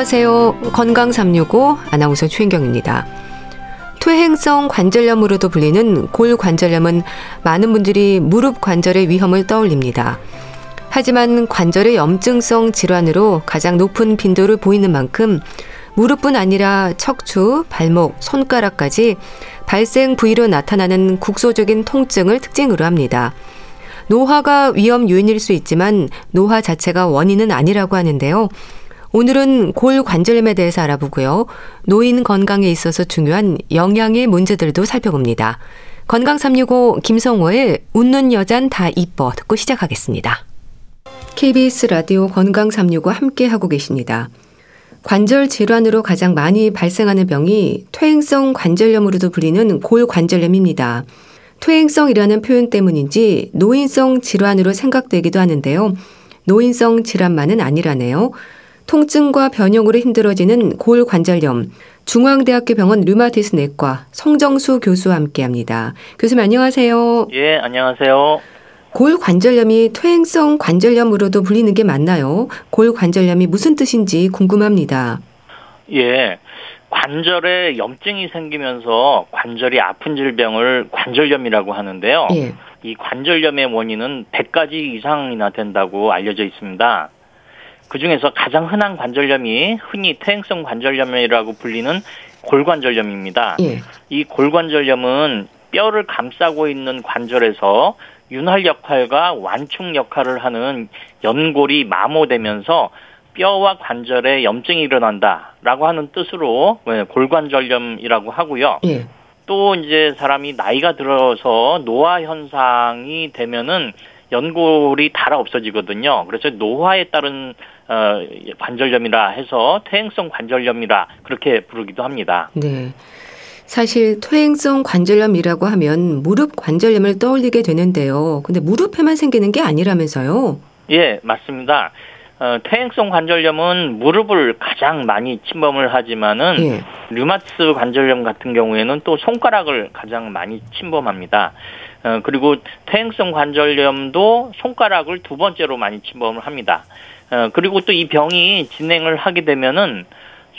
안녕하세요. 건강 365 아나운서 최인경입니다. 퇴행성 관절염으로도 불리는 골관절염은 많은 분들이 무릎 관절의 위험을 떠올립니다. 하지만 관절의 염증성 질환으로 가장 높은 빈도를 보이는 만큼 무릎뿐 아니라 척추, 발목, 손가락까지 발생 부위로 나타나는 국소적인 통증을 특징으로 합니다. 노화가 위험 요인일 수 있지만 노화 자체가 원인은 아니라고 하는데요. 오늘은 골 관절염에 대해서 알아보고요. 노인 건강에 있어서 중요한 영양의 문제들도 살펴봅니다. 건강 365 김성호의 웃는 여잔 다 이뻐 듣고 시작하겠습니다. KBS 라디오 건강 365 함께 하고 계십니다. 관절 질환으로 가장 많이 발생하는 병이 퇴행성 관절염으로도 불리는 골관절염입니다. 퇴행성이라는 표현 때문인지 노인성 질환으로 생각되기도 하는데요. 노인성 질환만은 아니라네요. 통증과 변형으로 힘들어지는 골관절염, 중앙대학교 병원 류마티스 내과 성정수 교수와 함께합니다. 교수님 안녕하세요. 예, 안녕하세요. 골관절염이 퇴행성 관절염으로도 불리는 게 맞나요? 골관절염이 무슨 뜻인지 궁금합니다. 예. 관절에 염증이 생기면서 관절이 아픈 질병을 관절염이라고 하는데요. 예. 이 관절염의 원인은 100가지 이상이나 된다고 알려져 있습니다. 그 중에서 가장 흔한 관절염이 흔히 퇴행성 관절염이라고 불리는 골관절염입니다. 예. 이 골관절염은 뼈를 감싸고 있는 관절에서 윤활 역할과 완충 역할을 하는 연골이 마모되면서 뼈와 관절에 염증이 일어난다라고 하는 뜻으로 네, 골관절염이라고 하고요. 예. 또 이제 사람이 나이가 들어서 노화 현상이 되면은 연골이 달아 없어지거든요. 그래서 노화에 따른 어, 관절염이라 해서 퇴행성 관절염이라 그렇게 부르기도 합니다. 네. 사실 퇴행성 관절염이라고 하면 무릎 관절염을 떠올리게 되는데요. 근데 무릎에만 생기는 게 아니라면서요? 예, 맞습니다. 어, 퇴행성 관절염은 무릎을 가장 많이 침범을 하지만은 예. 류마티스 관절염 같은 경우에는 또 손가락을 가장 많이 침범합니다. 어, 그리고 퇴행성 관절염도 손가락을 두 번째로 많이 침범을 합니다. 어, 그리고 또 이 병이 진행을 하게 되면은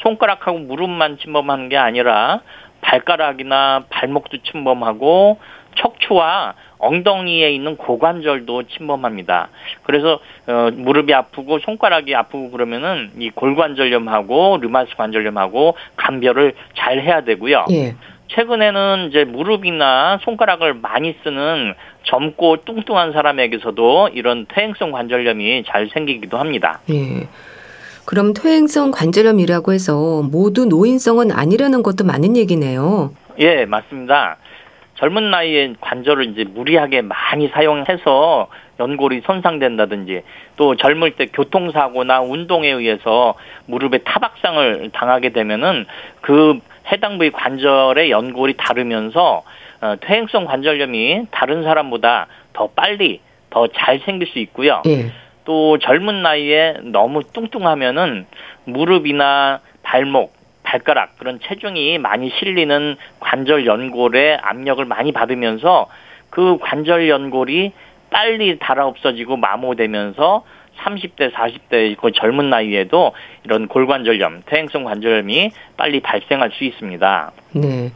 손가락하고 무릎만 침범하는 게 아니라 발가락이나 발목도 침범하고 척추와 엉덩이에 있는 고관절도 침범합니다. 그래서 어, 무릎이 아프고 손가락이 아프고 그러면은 이 골관절염하고 류마스 관절염하고 감별을 잘 해야 되고요. 예. 최근에는 이제 무릎이나 손가락을 많이 쓰는 젊고 뚱뚱한 사람에게서도 이런 퇴행성 관절염이 잘 생기기도 합니다. 예. 그럼 퇴행성 관절염이라고 해서 모두 노인성은 아니라는 것도 맞는 얘기네요. 예, 맞습니다. 젊은 나이에 관절을 이제 무리하게 많이 사용해서 연골이 손상된다든지 또 젊을 때 교통사고나 운동에 의해서 무릎에 타박상을 당하게 되면은 그 해당 부위 관절의 연골이 다르면서 어, 퇴행성 관절염이 다른 사람보다 더 빨리 더 잘 생길 수 있고요. 예. 또 젊은 나이에 너무 뚱뚱하면은 무릎이나 발목 발가락 그런 체중이 많이 실리는 관절 연골에 압력을 많이 받으면서 그 관절 연골이 빨리 달아 없어지고 마모되면서 30대, 40대 그 젊은 나이에도 이런 골관절염, 퇴행성 관절염이 빨리 발생할 수 있습니다. 네.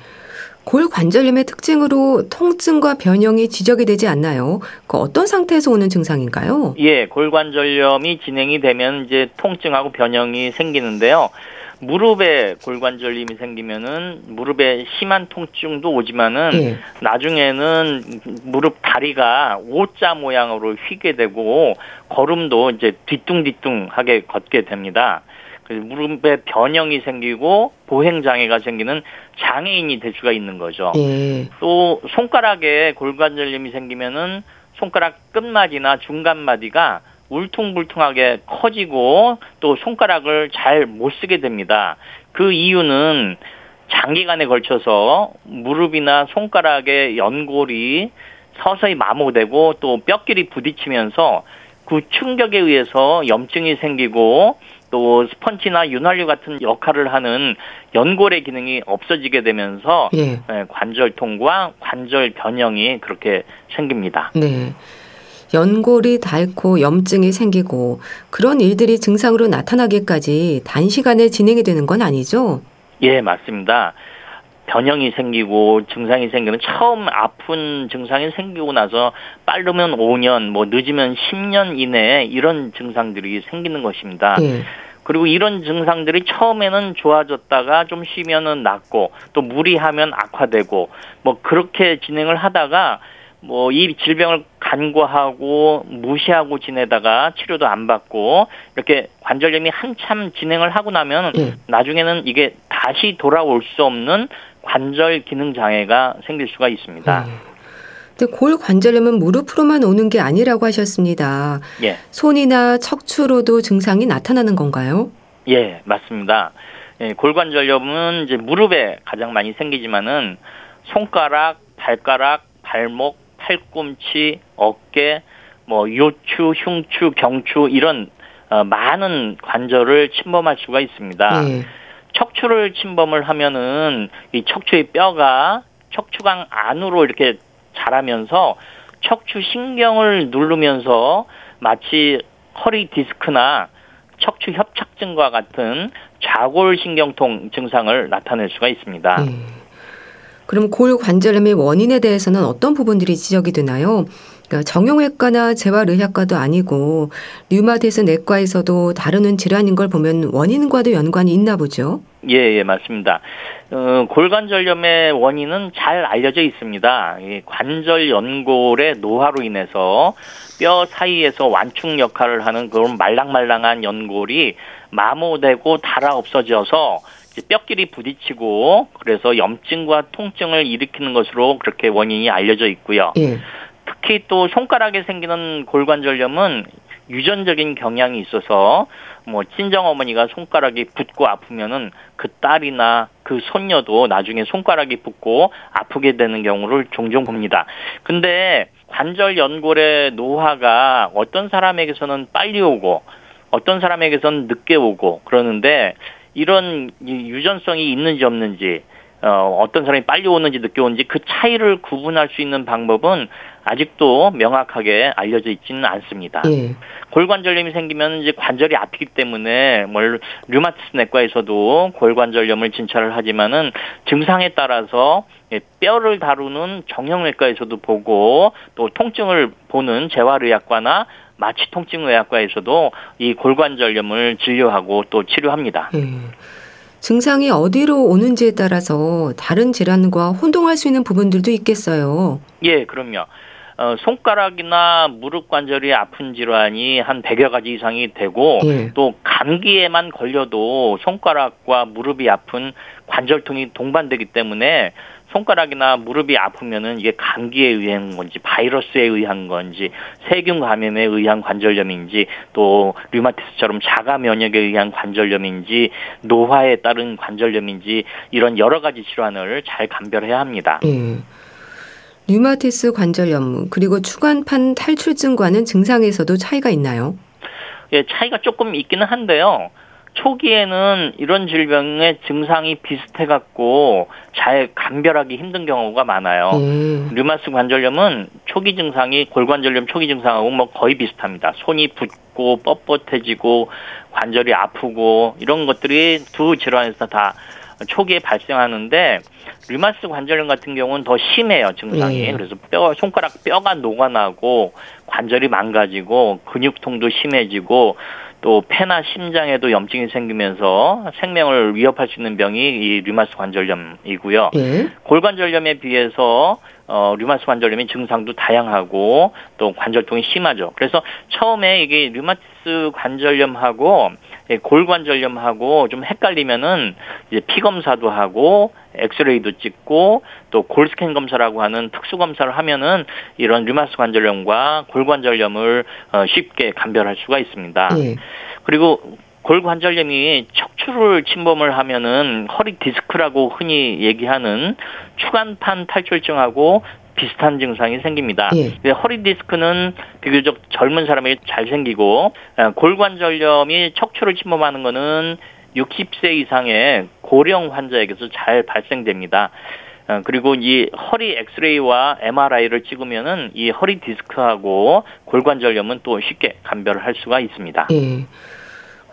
골관절염의 특징으로 통증과 변형이 지적이 되지 않나요? 그 어떤 상태에서 오는 증상인가요? 예, 골관절염이 진행이 되면 이제 통증하고 변형이 생기는데요. 무릎에 골관절염이 생기면은 무릎에 심한 통증도 오지만은 예. 나중에는 무릎 다리가 O자 모양으로 휘게 되고 걸음도 이제 뒤뚱뒤뚱하게 걷게 됩니다. 무릎에 변형이 생기고 보행 장애가 생기는 장애인이 될 수가 있는 거죠. 예. 또 손가락에 골관절염이 생기면은 손가락 끝마디나 중간마디가 울퉁불퉁하게 커지고 또 손가락을 잘 못 쓰게 됩니다. 그 이유는 장기간에 걸쳐서 무릎이나 손가락의 연골이 서서히 마모되고 또 뼈끼리 부딪히면서 그 충격에 의해서 염증이 생기고 또 스펀지나 윤활유 같은 역할을 하는 연골의 기능이 없어지게 되면서 예. 관절통과 관절 변형이 그렇게 생깁니다. 네. 연골이 닳고 염증이 생기고 그런 일들이 증상으로 나타나기까지 단시간에 진행이 되는 건 아니죠? 예, 맞습니다. 변형이 생기고 증상이 생기는 처음 아픈 증상이 생기고 나서 빠르면 5년, 뭐 늦으면 10년 이내에 이런 증상들이 생기는 것입니다. 예. 그리고 이런 증상들이 처음에는 좋아졌다가 좀 쉬면은 낫고 또 무리하면 악화되고 뭐 그렇게 진행을 하다가 뭐 이 질병을 간과하고 무시하고 지내다가 치료도 안 받고 이렇게 관절염이 한참 진행을 하고 나면 네. 나중에는 이게 다시 돌아올 수 없는 관절 기능 장애가 생길 수가 있습니다. 네. 근데 골 관절염은 무릎으로만 오는 게 아니라고 하셨습니다. 예. 손이나 척추로도 증상이 나타나는 건가요? 예, 맞습니다. 예, 골관절염은 이제 무릎에 가장 많이 생기지만은 손가락, 발가락, 발목, 팔꿈치, 어깨, 뭐 요추, 흉추, 경추 이런 어, 많은 관절을 침범할 수가 있습니다. 예. 척추를 침범을 하면은 이 척추의 뼈가 척추강 안으로 이렇게 자라면서 척추 신경을 누르면서 마치 허리 디스크나 척추 협착증과 같은 좌골 신경통 증상을 나타낼 수가 있습니다. 네. 그럼 골 관절염의 원인에 대해서는 어떤 부분들이 지적이 되나요? 그러니까 정형외과나 재활의학과도 아니고 류마티스 내과에서도 다루는 질환인 걸 보면 원인과도 연관이 있나 보죠. 예, 예, 맞습니다. 어, 골관절염의 원인은 잘 알려져 있습니다. 이 관절 연골의 노화로 인해서 뼈 사이에서 완충 역할을 하는 그런 말랑말랑한 연골이 마모되고 달아 없어져서 뼈끼리 부딪히고 그래서 염증과 통증을 일으키는 것으로 그렇게 원인이 알려져 있고요. 예. 특히 또 손가락에 생기는 골관절염은 유전적인 경향이 있어서 뭐 친정 어머니가 손가락이 붓고 아프면은 그 딸이나 그 손녀도 나중에 손가락이 붓고 아프게 되는 경우를 종종 봅니다. 근데 관절 연골의 노화가 어떤 사람에게서는 빨리 오고 어떤 사람에게서는 늦게 오고 그러는데 이런 유전성이 있는지 없는지 어, 어떤 사람이 빨리 오는지 늦게 오는지 그 차이를 구분할 수 있는 방법은 아직도 명확하게 알려져 있지는 않습니다. 예. 골관절염이 생기면 이제 관절이 아프기 때문에 뭘 류마티스 내과에서도 골관절염을 진찰을 하지만은 증상에 따라서 예, 뼈를 다루는 정형외과에서도 보고 또 통증을 보는 재활의학과나 마취 통증의학과에서도 이 골관절염을 진료하고 또 치료합니다. 예. 증상이 어디로 오는지에 따라서 다른 질환과 혼동할 수 있는 부분들도 있겠어요. 예, 그럼요. 어, 손가락이나 무릎 관절이 아픈 질환이 한 100여 가지 이상이 되고 예. 또 감기에만 걸려도 손가락과 무릎이 아픈 관절통이 동반되기 때문에 손가락이나 무릎이 아프면은 이게 감기에 의한 건지 바이러스에 의한 건지 세균 감염에 의한 관절염인지 또 류마티스처럼 자가 면역에 의한 관절염인지 노화에 따른 관절염인지 이런 여러 가지 질환을 잘 감별해야 합니다. 음. 류마티스 관절염 그리고 추간판 탈출증과는 증상에서도 차이가 있나요? 예, 차이가 조금 있기는 한데요. 초기에는 이런 질병의 증상이 비슷해 갖고 잘 감별하기 힘든 경우가 많아요. 음. 류마스 관절염은 초기 증상이 골관절염 초기 증상하고 뭐 거의 비슷합니다. 손이 붓고 뻣뻣해지고 관절이 아프고 이런 것들이 두 질환에서 다 초기에 발생하는데 류마스 관절염 같은 경우는 더 심해요 증상이 예. 그래서 뼈 손가락 뼈가 녹아나고 관절이 망가지고 근육통도 심해지고 또 폐나 심장에도 염증이 생기면서 생명을 위협할 수 있는 병이 이 류마스 관절염이고요. 예. 골관절염에 비해서 어, 류마스 관절염의 증상도 다양하고 또 관절통이 심하죠. 그래서 처음에 이게 류마티스 관절염하고 예, 골관절염하고 좀 헷갈리면은 이제 피 검사도 하고 엑스레이도 찍고 또 골스캔 검사라고 하는 특수 검사를 하면은 이런 류마스 관절염과 골관절염을 어, 쉽게 감별할 수가 있습니다. 네. 그리고 골관절염이 척추를 침범을 하면은 허리 디스크라고 흔히 얘기하는 추간판 탈출증하고 비슷한 증상이 생깁니다. 예. 허리 디스크는 비교적 젊은 사람에게 잘 생기고 어, 골관절염이 척추를 침범하는 것은 60세 이상의 고령 환자에게서 잘 발생됩니다. 어, 그리고 이 허리 엑스레이와 MRI를 찍으면은 이 허리 디스크하고 골관절염은 또 쉽게 감별을 할 수가 있습니다. 예.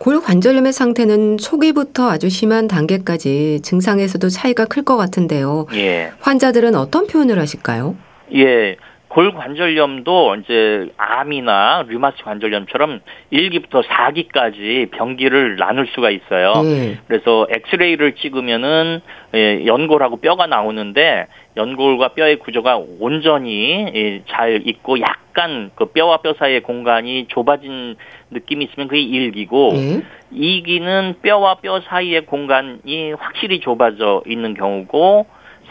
골관절염의 상태는 초기부터 아주 심한 단계까지 증상에서도 차이가 클 것 같은데요. 예. 환자들은 어떤 표현을 하실까요? 예. 골관절염도 이제 암이나 류마스 관절염처럼 1기부터 4기까지 병기를 나눌 수가 있어요. 음. 그래서 엑스레이를 찍으면은 예, 연골하고 뼈가 나오는데 연골과 뼈의 구조가 온전히 예, 잘 있고 약간 그 뼈와 뼈 사이의 공간이 좁아진 느낌이 있으면 그게 1기고 음. 2기는 뼈와 뼈 사이의 공간이 확실히 좁아져 있는 경우고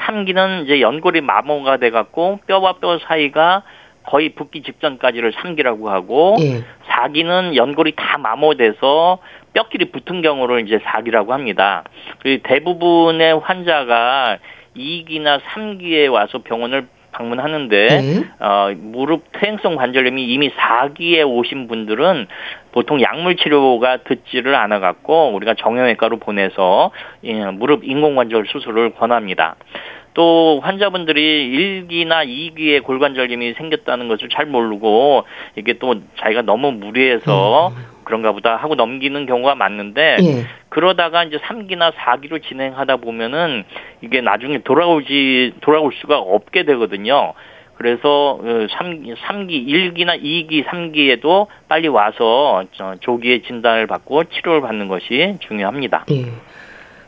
3기는 이제 연골이 마모가 돼 갖고 뼈와 뼈 사이가 거의 붓기 직전까지를 3기라고 하고 예. 4기는 연골이 다 마모돼서 뼈끼리 붙은 경우를 이제 4기라고 합니다. 그리고 대부분의 환자가 2기나 3기에 와서 병원을 방문하는데 네. 어, 무릎 퇴행성 관절염이 이미 4기에 오신 분들은 보통 약물 치료가 듣지를 않아 갖고 우리가 정형외과로 보내서 예, 무릎 인공관절 수술을 권합니다. 또 환자분들이 1기나 2기에 골관절염이 생겼다는 것을 잘 모르고 이게 또 자기가 너무 무리해서 음. 그런가 보다 하고 넘기는 경우가 많은데 예. 그러다가 이제 3기나 4기로 진행하다 보면은 이게 나중에 돌아오지 돌아올 수가 없게 되거든요. 그래서 3, 어, 3기, 1기나 2기, 3기에도 빨리 와서 조기에 진단을 받고 치료를 받는 것이 중요합니다. 예.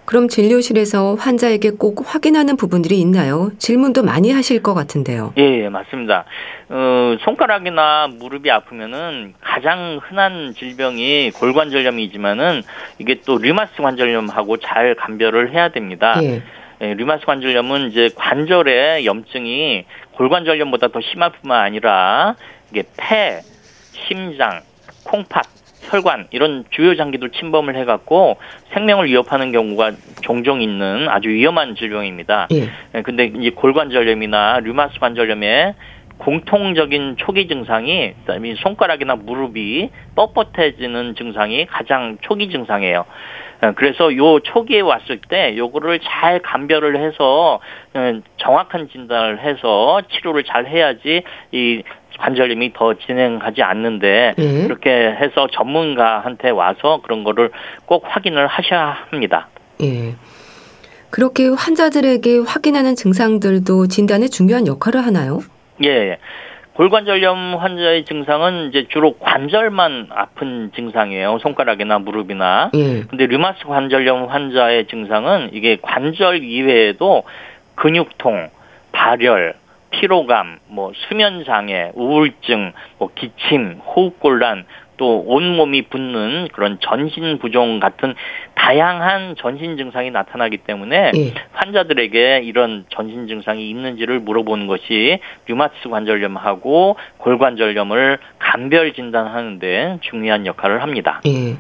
그럼 진료실에서 환자에게 꼭 확인하는 부분들이 있나요? 질문도 많이 하실 것 같은데요. 예, 예 맞습니다. 어, 손가락이나 무릎이 아프면은 가장 흔한 질병이 골관절염이지만은 이게 또 류마스 관절염하고 잘 감별을 해야 됩니다. 예. 예, 류마스 관절염은 이제 관절의 염증이 골관절염보다 더 심할 뿐만 아니라 이게 폐, 심장, 콩팥 혈관 이런 주요 장기도 침범을 해갖고 생명을 위협하는 경우가 종종 있는 아주 위험한 질병입니다. 예. 예. 근데 이제 골관절염이나 류마스 관절염의 공통적인 초기 증상이 손가락이나 무릎이 뻣뻣해지는 증상이 가장 초기 증상이에요. 예, 그래서 요 초기에 왔을 때 요거를 잘 감별을 해서 예, 정확한 진단을 해서 치료를 잘 해야지 이 관절염이 더 진행하지 않는데 예. 그렇게 해서 전문가한테 와서 그런 거를 꼭 확인을 하셔야 합니다. 예. 그렇게 환자들에게 확인하는 증상들도 진단에 중요한 역할을 하나요? 예. 골관절염 환자의 증상은 이제 주로 관절만 아픈 증상이에요. 손가락이나 무릎이나. 예. 근데 류마스 관절염 환자의 증상은 이게 관절 이외에도 근육통, 발열, 피로감, 뭐 수면 장애, 우울증, 뭐 기침, 호흡 곤란, 또 온몸이 붓는 그런 전신 부종 같은 다양한 전신 증상이 나타나기 때문에 예. 환자들에게 이런 전신 증상이 있는지를 물어보는 것이 류마티스 관절염하고 골관절염을 감별 진단하는데 중요한 역할을 합니다. 예.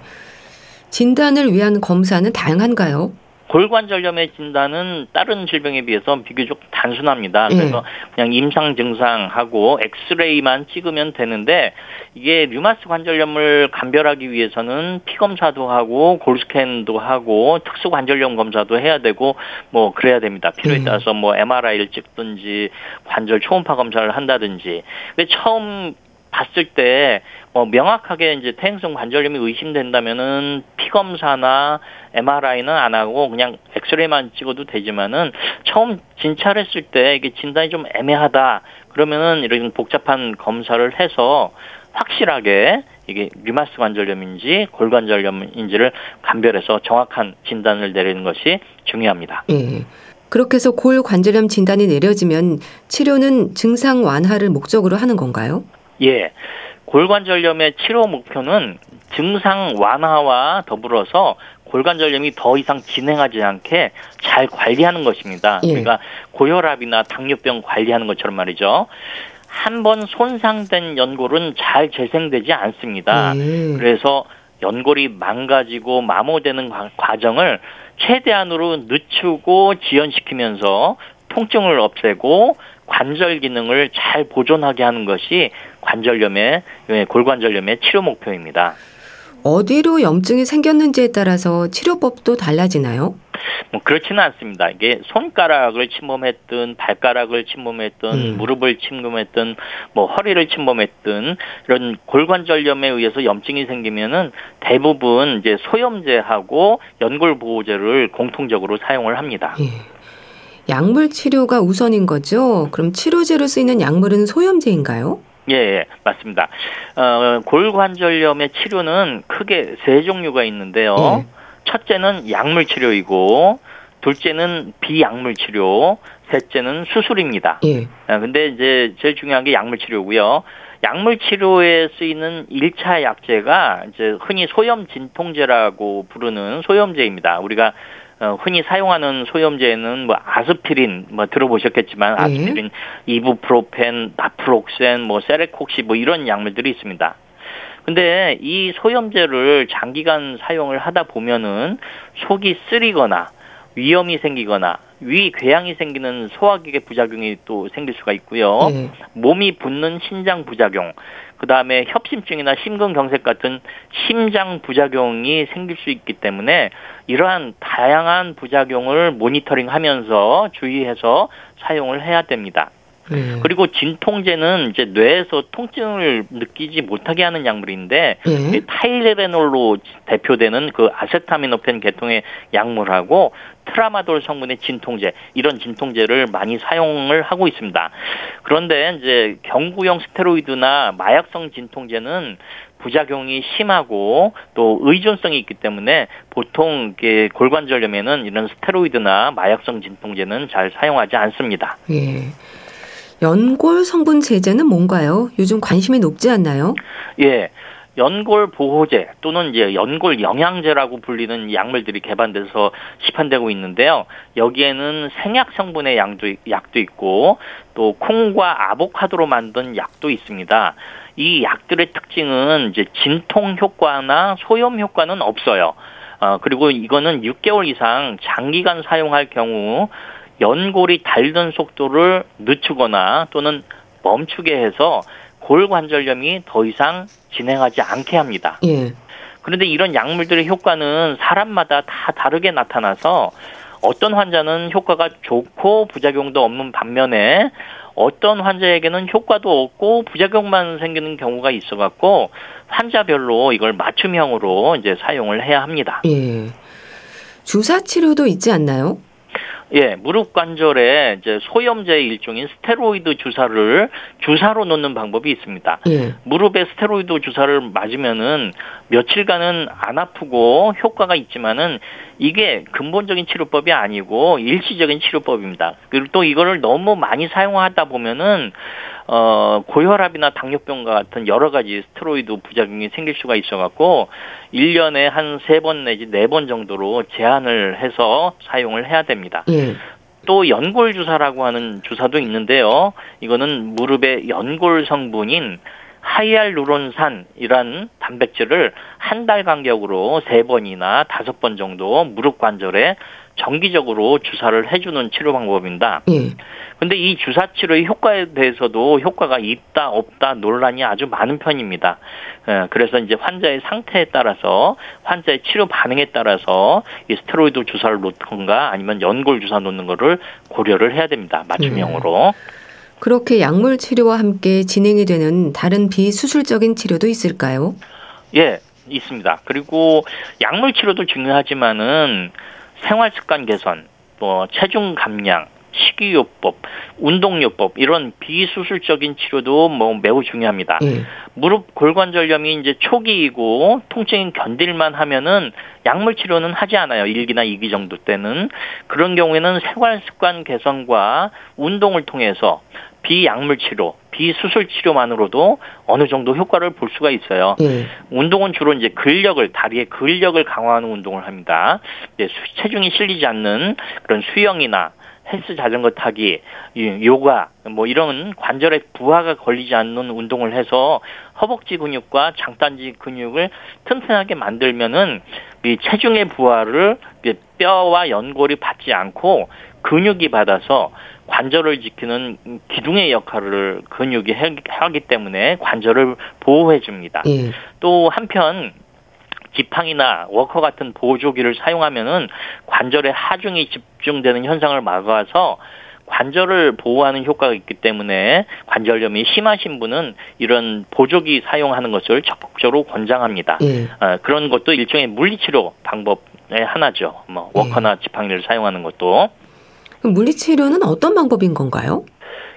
진단을 위한 검사는 다양한가요? 골관절염의 진단은 다른 질병에 비해서 비교적 단순합니다. 예. 그래서 그냥 임상 증상하고 엑스레이만 찍으면 되는데 이게 류마스 관절염을 감별하기 위해서는 피 검사도 하고 골스캔도 하고 특수 관절염 검사도 해야 되고 뭐 그래야 됩니다. 필요에 예. 따라서 뭐 MRI를 찍든지 관절 초음파 검사를 한다든지. 근데 처음 봤을 때 어, 명확하게 이제 퇴행성 관절염이 의심된다면은 피 검사나 MRI는 안 하고 그냥 엑스레이만 찍어도 되지만은 처음 진찰했을 때 이게 진단이 좀 애매하다 그러면은 이런 복잡한 검사를 해서 확실하게 이게 류마스 관절염인지 골관절염인지를 감별해서 정확한 진단을 내리는 것이 중요합니다. 예. 그렇게 해서 골관절염 진단이 내려지면 치료는 증상 완화를 목적으로 하는 건가요? 예. 골관절염의 치료 목표는 증상 완화와 더불어서 골관절염이 더 이상 진행하지 않게 잘 관리하는 것입니다. 예. 그러니까 고혈압이나 당뇨병 관리하는 것처럼 말이죠. 한 번 손상된 연골은 잘 재생되지 않습니다. 음. 그래서 연골이 망가지고 마모되는 과정을 최대한으로 늦추고 지연시키면서 통증을 없애고 관절 기능을 잘 보존하게 하는 것이 관절염의 예, 골관절염의 치료 목표입니다. 어디로 염증이 생겼는지에 따라서 치료법도 달라지나요? 뭐 그렇지는 않습니다. 이게 손가락을 침범했든 발가락을 침범했든 음. 무릎을 침범했든 뭐 허리를 침범했든 이런 골관절염에 의해서 염증이 생기면은 대부분 이제 소염제하고 연골 보호제를 공통적으로 사용을 합니다. 예. 약물 치료가 우선인 거죠? 그럼 치료제로 쓰이는 약물은 소염제인가요? 예, 예 맞습니다. 어, 골관절염의 치료는 크게 세 종류가 있는데요. 예. 첫째는 약물 치료이고 둘째는 비약물 치료, 셋째는 수술입니다. 예. 아, 근데 이제 제일 중요한 게 약물 치료고요. 약물 치료에 쓰이는 1차 약제가 이제 흔히 소염 진통제라고 부르는 소염제입니다. 우리가 어, 흔히 사용하는 소염제는 뭐 아스피린 뭐 들어보셨겠지만 예. 아스피린, 이부프로펜, 나프록센, 뭐 세레콕시 뭐 이런 약물들이 있습니다. 근데 이 소염제를 장기간 사용을 하다 보면은 속이 쓰리거나 위염이 생기거나 위 궤양이 생기는 소화기계 부작용이 또 생길 수가 있고요. 네. 몸이 붓는 신장 부작용, 그 다음에 협심증이나 심근경색 같은 심장 부작용이 생길 수 있기 때문에 이러한 다양한 부작용을 모니터링하면서 주의해서 사용을 해야 됩니다. 네. 그리고 진통제는 이제 뇌에서 통증을 느끼지 못하게 하는 약물인데 네. 타이레놀로 대표되는 그 아세타미노펜 계통의 약물하고 트라마돌 성분의 진통제 이런 진통제를 많이 사용을 하고 있습니다. 그런데 이제 경구용 스테로이드나 마약성 진통제는 부작용이 심하고 또 의존성이 있기 때문에 보통 골관절염에는 이런 스테로이드나 마약성 진통제는 잘 사용하지 않습니다. 예. 연골 성분 제제는 뭔가요? 요즘 관심이 높지 않나요? 예. 연골 보호제 또는 이제 연골 영양제라고 불리는 약물들이 개발돼서 시판되고 있는데요. 여기에는 생약 성분의 양도, 약도 있고 또 콩과 아보카도로 만든 약도 있습니다. 이 약들의 특징은 이제 진통 효과나 소염 효과는 없어요. 어, 그리고 이거는 6개월 이상 장기간 사용할 경우 연골이 닳는 속도를 늦추거나 또는 멈추게 해서 골관절염이 더 이상 진행하지 않게 합니다. 예. 그런데 이런 약물들의 효과는 사람마다 다 다르게 나타나서 어떤 환자는 효과가 좋고 부작용도 없는 반면에 어떤 환자에게는 효과도 없고 부작용만 생기는 경우가 있어 갖고 환자별로 이걸 맞춤형으로 이제 사용을 해야 합니다. 예. 주사 치료도 있지 않나요? 예, 무릎 관절에 이제 소염제의 일종인 스테로이드 주사를 주사로 놓는 방법이 있습니다. 예. 무릎에 스테로이드 주사를 맞으면은 며칠간은 안 아프고 효과가 있지만은 이게 근본적인 치료법이 아니고 일시적인 치료법입니다. 그리고 또 이거를 너무 많이 사용하다 보면은 어, 고혈압이나 당뇨병과 같은 여러 가지 스테로이드 부작용이 생길 수가 있어 갖고 1년에 한 세 번 내지 네 번 정도로 제한을 해서 사용을 해야 됩니다. 예. 또 연골 주사라고 하는 주사도 있는데요. 이거는 무릎의 연골 성분인 하이알루론산이란 단백질을 한 달 간격으로 세 번이나 다섯 번 정도 무릎 관절에 정기적으로 주사를 해주는 치료 방법입니다. 예. 근데 이 주사 치료의 효과에 대해서도 효과가 있다 없다 논란이 아주 많은 편입니다. 예, 그래서 이제 환자의 상태에 따라서 환자의 치료 반응에 따라서 이 스테로이드 주사를 놓던가 아니면 연골 주사 놓는 거를 고려를 해야 됩니다. 맞춤형으로. 예. 그렇게 약물 치료와 함께 진행이 되는 다른 비수술적인 치료도 있을까요? 예, 있습니다. 그리고 약물 치료도 중요하지만은 생활 습관 개선, 뭐 체중 감량, 식이요법, 운동요법 이런 비수술적인 치료도 뭐 매우 중요합니다. 예. 무릎 골관절염이 이제 초기이고 통증이 견딜만 하면은 약물 치료는 하지 않아요. 1기나 2기 정도 때는 그런 경우에는 생활 습관 개선과 운동을 통해서 비약물 치료, 비수술 치료만으로도 어느 정도 효과를 볼 수가 있어요. 예. 운동은 주로 이제 근력을 다리의 근력을 강화하는 운동을 합니다. 체중이 실리지 않는 그런 수영이나 헬스 자전거 타기, 요가 뭐 이런 관절에 부하가 걸리지 않는 운동을 해서 허벅지 근육과 장단지 근육을 튼튼하게 만들면은 이 체중의 부하를 뼈와 연골이 받지 않고 근육이 받아서 관절을 지키는 기둥의 역할을 근육이 하기 때문에 관절을 보호해 줍니다. 예. 또 한편 지팡이나 워커 같은 보조기를 사용하면은 관절에 하중이 집중되는 현상을 막아서 관절을 보호하는 효과가 있기 때문에 관절염이 심하신 분은 이런 보조기 사용하는 것을 적극적으로 권장합니다. 예. 어, 그런 것도 일종의 물리치료 방법의 하나죠. 뭐 워커나 예. 지팡이를 사용하는 것도. 물리치료는 어떤 방법인 건가요?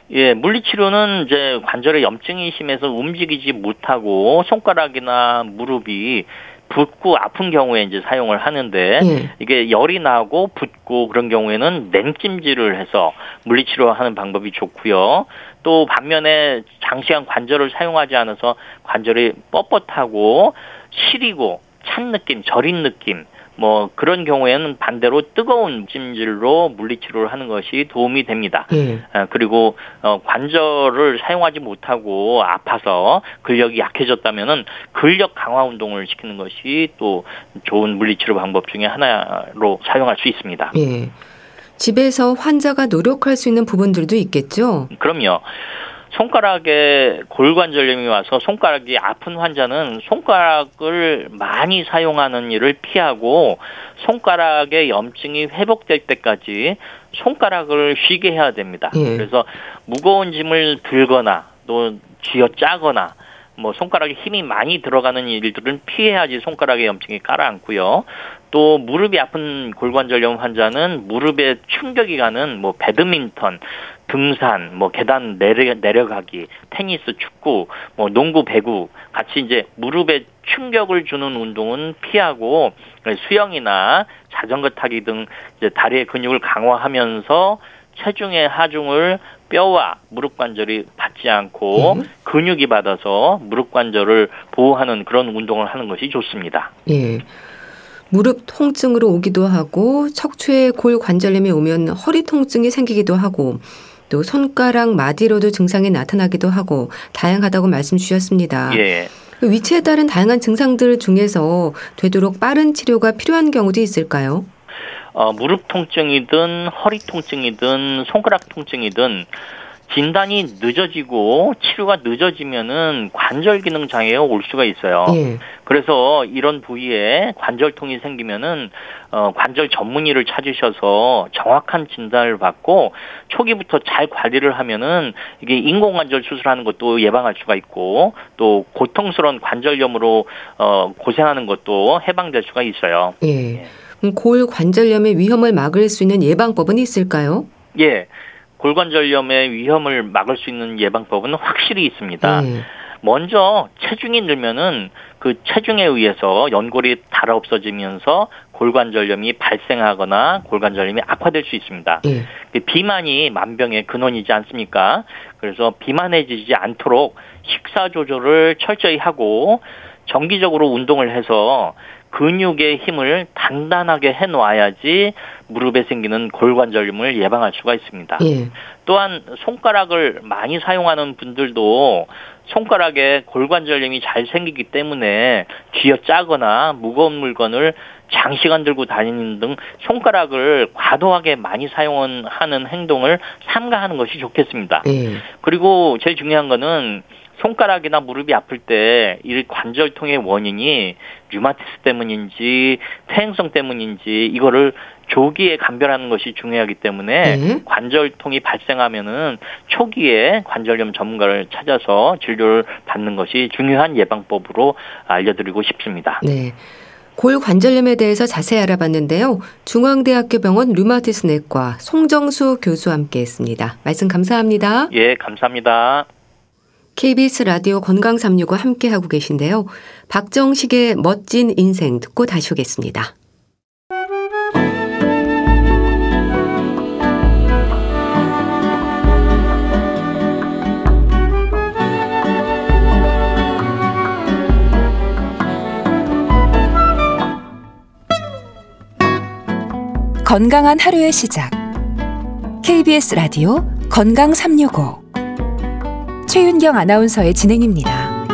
예, 물리치료는 이제 관절에 염증이 심해서 움직이지 못하고 손가락이나 무릎이 붓고 아픈 경우에 이제 사용을 하는데 예. 이게 열이 나고 붓고 그런 경우에는 냉찜질을 해서 물리치료하는 방법이 좋고요. 또 반면에 장시간 관절을 사용하지 않아서 관절이 뻣뻣하고 시리고 찬 느낌, 저린 느낌 뭐 그런 경우에는 반대로 뜨거운 찜질로 물리치료를 하는 것이 도움이 됩니다. 예. 아, 그리고 어, 관절을 사용하지 못하고 아파서 근력이 약해졌다면은 근력 강화 운동을 시키는 것이 또 좋은 물리치료 방법 중에 하나로 사용할 수 있습니다. 예. 집에서 환자가 노력할 수 있는 부분들도 있겠죠? 그럼요. 손가락에 골관절염이 와서 손가락이 아픈 환자는 손가락을 많이 사용하는 일을 피하고 손가락의 염증이 회복될 때까지 손가락을 쉬게 해야 됩니다. 예. 그래서 무거운 짐을 들거나 또 쥐어 짜거나 뭐 손가락에 힘이 많이 들어가는 일들은 피해야지 손가락에 염증이 깔아앉고요. 또 무릎이 아픈 골관절염 환자는 무릎에 충격이 가는 뭐 배드민턴, 등산, 뭐 계단 내려 내려가기, 테니스, 축구, 뭐 농구, 배구 같이 이제 무릎에 충격을 주는 운동은 피하고 수영이나 자전거 타기 등 이제 다리의 근육을 강화하면서 체중의 하중을 뼈와 무릎 관절이 받지 않고 예. 근육이 받아서 무릎 관절을 보호하는 그런 운동을 하는 것이 좋습니다. 예. 무릎 통증으로 오기도 하고 척추에 골 관절염이 오면 허리 통증이 생기기도 하고 또 손가락 마디로도 증상이 나타나기도 하고 다양하다고 말씀 주셨습니다. 예. 그 위치에 따른 다양한 증상들 중에서 되도록 빠른 치료가 필요한 경우도 있을까요? 어, 무릎 통증이든 허리 통증이든 손가락 통증이든 진단이 늦어지고 치료가 늦어지면은 관절 기능 장애가 올 수가 있어요. 예. 그래서 이런 부위에 관절통이 생기면은 어 관절 전문의를 찾으셔서 정확한 진단을 받고 초기부터 잘 관리를 하면은 이게 인공관절 수술하는 것도 예방할 수가 있고 또 고통스러운 관절염으로 어 고생하는 것도 해방될 수가 있어요. 예. 골 관절염의 위험을 막을 수 있는 예방법은 있을까요? 예. 골관절염의 위험을 막을 수 있는 예방법은 확실히 있습니다. 음. 먼저 체중이 늘면은 그 체중에 의해서 연골이 달아 없어지면서 골관절염이 발생하거나 골관절염이 악화될 수 있습니다. 음. 비만이 만병의 근원이지 않습니까? 그래서 비만해지지 않도록 식사 조절을 철저히 하고 정기적으로 운동을 해서 근육의 힘을 단단하게 해 놓아야지 무릎에 생기는 골관절염을 예방할 수가 있습니다. 예. 또한 손가락을 많이 사용하는 분들도 손가락에 골관절염이 잘 생기기 때문에 쥐어 짜거나 무거운 물건을 장시간 들고 다니는 등 손가락을 과도하게 많이 사용하는 행동을 삼가하는 것이 좋겠습니다. 예. 그리고 제일 중요한 거는 손가락이나 무릎이 아플 때 이 관절통의 원인이 류마티스 때문인지 퇴행성 때문인지 이거를 조기에 감별하는 것이 중요하기 때문에 네. 관절통이 발생하면은 초기에 관절염 전문가를 찾아서 진료를 받는 것이 중요한 예방법으로 알려드리고 싶습니다. 네. 골 관절염에 대해서 자세히 알아봤는데요. 중앙대학교 병원 류마티스 내과 송정수 교수와 함께 했습니다. 말씀 감사합니다. 예, 감사합니다. KBS 라디오 건강 365 함께 하고 계신데요. 박정식의 멋진 인생 듣고 다시 오겠습니다. 건강한 하루의 시작. KBS 라디오 건강 365 최윤경 아나운서의 진행입니다.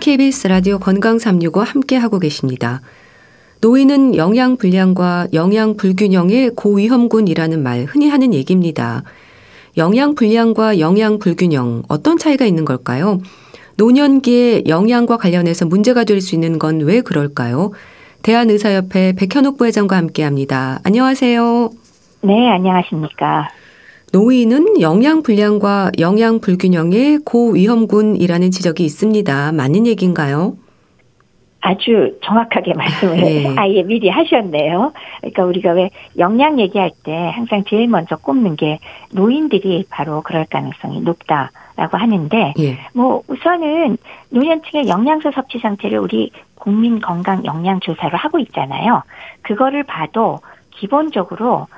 KBS 라디오 건강 365 함께 하고 계십니다. 노인은 영양 불량과 영양 불균형의 고위험군이라는 말 흔히 하는 얘기입니다. 영양 불량과 영양 불균형 어떤 차이가 있는 걸까요? 노년기에 영양과 관련해서 문제가 될 수 있는 건 왜 그럴까요? 대한의사협회 백현옥 부회장과 함께 합니다. 안녕하세요. 네, 안녕하십니까. 노인은 영양 불량과 영양 불균형의 고위험군이라는 지적이 있습니다. 맞는 얘기인가요? 아주 정확하게 말씀을 네. 아예 미리 하셨네요. 그러니까 우리가 왜 영양 얘기할 때 항상 제일 먼저 꼽는 게 노인들이 바로 그럴 가능성이 높다라고 하는데 예. 뭐 우선은 노년층의 영양소 섭취 상태를 우리 국민 건강 영양 조사를 하고 있잖아요. 그거를 봐도 기본적으로